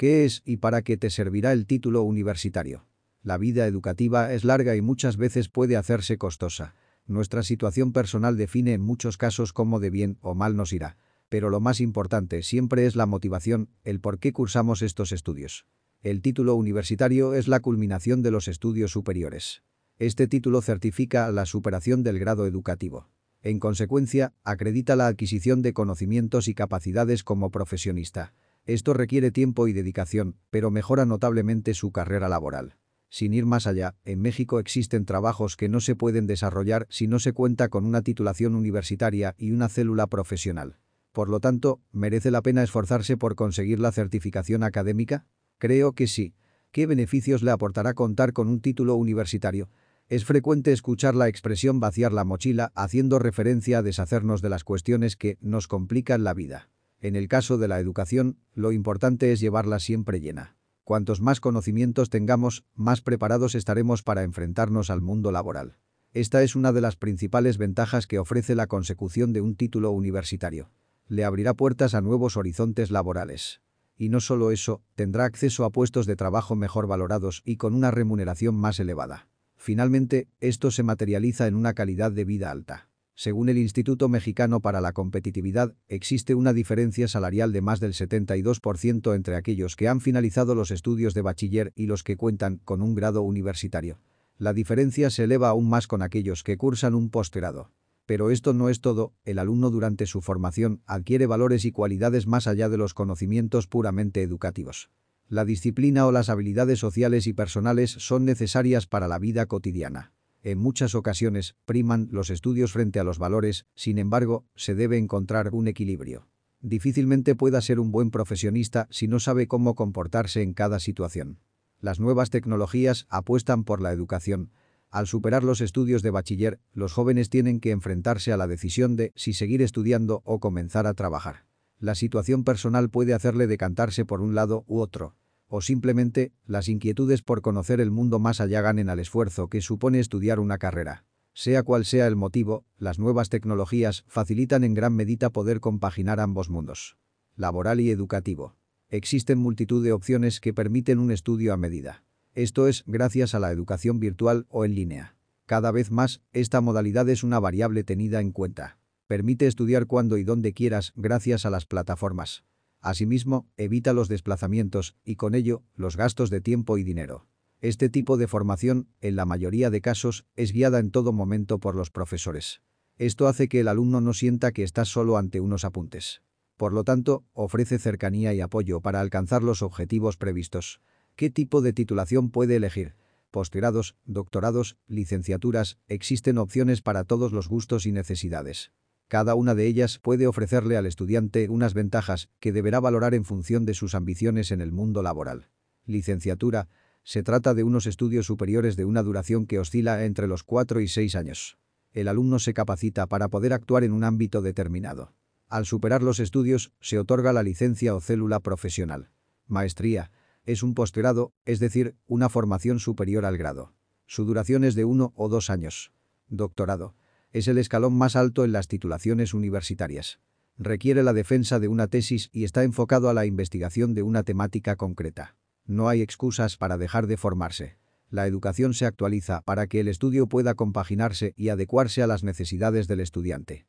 ¿Qué es y para qué te servirá el título universitario? La vida educativa es larga y muchas veces puede hacerse costosa. Nuestra situación personal define en muchos casos cómo de bien o mal nos irá. Pero lo más importante siempre es la motivación, el por qué cursamos estos estudios. El título universitario es la culminación de los estudios superiores. Este título certifica la superación del grado educativo. En consecuencia, acredita la adquisición de conocimientos y capacidades como profesionista. Esto requiere tiempo y dedicación, pero mejora notablemente su carrera laboral. Sin ir más allá, en México existen trabajos que no se pueden desarrollar si no se cuenta con una titulación universitaria y una célula profesional. Por lo tanto, ¿merece la pena esforzarse por conseguir la certificación académica? Creo que sí. ¿Qué beneficios le aportará contar con un título universitario? Es frecuente escuchar la expresión vaciar la mochila haciendo referencia a deshacernos de las cuestiones que nos complican la vida. En el caso de la educación, lo importante es llevarla siempre llena. Cuantos más conocimientos tengamos, más preparados estaremos para enfrentarnos al mundo laboral. Esta es una de las principales ventajas que ofrece la consecución de un título universitario. Le abrirá puertas a nuevos horizontes laborales. Y no solo eso, tendrá acceso a puestos de trabajo mejor valorados y con una remuneración más elevada. Finalmente, esto se materializa en una calidad de vida alta. Según el Instituto Mexicano para la Competitividad, existe una diferencia salarial de más del 72% entre aquellos que han finalizado los estudios de bachiller y los que cuentan con un grado universitario. La diferencia se eleva aún más con aquellos que cursan un postgrado. Pero esto no es todo, el alumno durante su formación adquiere valores y cualidades más allá de los conocimientos puramente educativos. La disciplina o las habilidades sociales y personales son necesarias para la vida cotidiana. En muchas ocasiones, priman los estudios frente a los valores, sin embargo, se debe encontrar un equilibrio. Difícilmente pueda ser un buen profesionista si no sabe cómo comportarse en cada situación. Las nuevas tecnologías apuestan por la educación. Al superar los estudios de bachiller, los jóvenes tienen que enfrentarse a la decisión de si seguir estudiando o comenzar a trabajar. La situación personal puede hacerle decantarse por un lado u otro o simplemente, las inquietudes por conocer el mundo más allá ganen al esfuerzo que supone estudiar una carrera. Sea cual sea el motivo, las nuevas tecnologías facilitan en gran medida poder compaginar ambos mundos. Laboral y educativo. Existen multitud de opciones que permiten un estudio a medida. Esto es gracias a la educación virtual o en línea. Cada vez más, esta modalidad es una variable tenida en cuenta. Permite estudiar cuando y donde quieras gracias a las plataformas. Asimismo, evita los desplazamientos y con ello, los gastos de tiempo y dinero. Este tipo de formación, en la mayoría de casos, es guiada en todo momento por los profesores. Esto hace que el alumno no sienta que está solo ante unos apuntes. Por lo tanto, ofrece cercanía y apoyo para alcanzar los objetivos previstos. ¿Qué tipo de titulación puede elegir? Postgrados, doctorados, licenciaturas, existen opciones para todos los gustos y necesidades. Cada una de ellas puede ofrecerle al estudiante unas ventajas que deberá valorar en función de sus ambiciones en el mundo laboral. Licenciatura. Se trata de unos estudios superiores de una duración que oscila entre los 4 y 6 años. El alumno se capacita para poder actuar en un ámbito determinado. Al superar los estudios, se otorga la licencia o célula profesional. Maestría. Es un posgrado, es decir, una formación superior al grado. Su duración es de uno o dos años. Doctorado es el escalón más alto en las titulaciones universitarias. Requiere la defensa de una tesis y está enfocado a la investigación de una temática concreta. No hay excusas para dejar de formarse. La educación se actualiza para que el estudio pueda compaginarse y adecuarse a las necesidades del estudiante.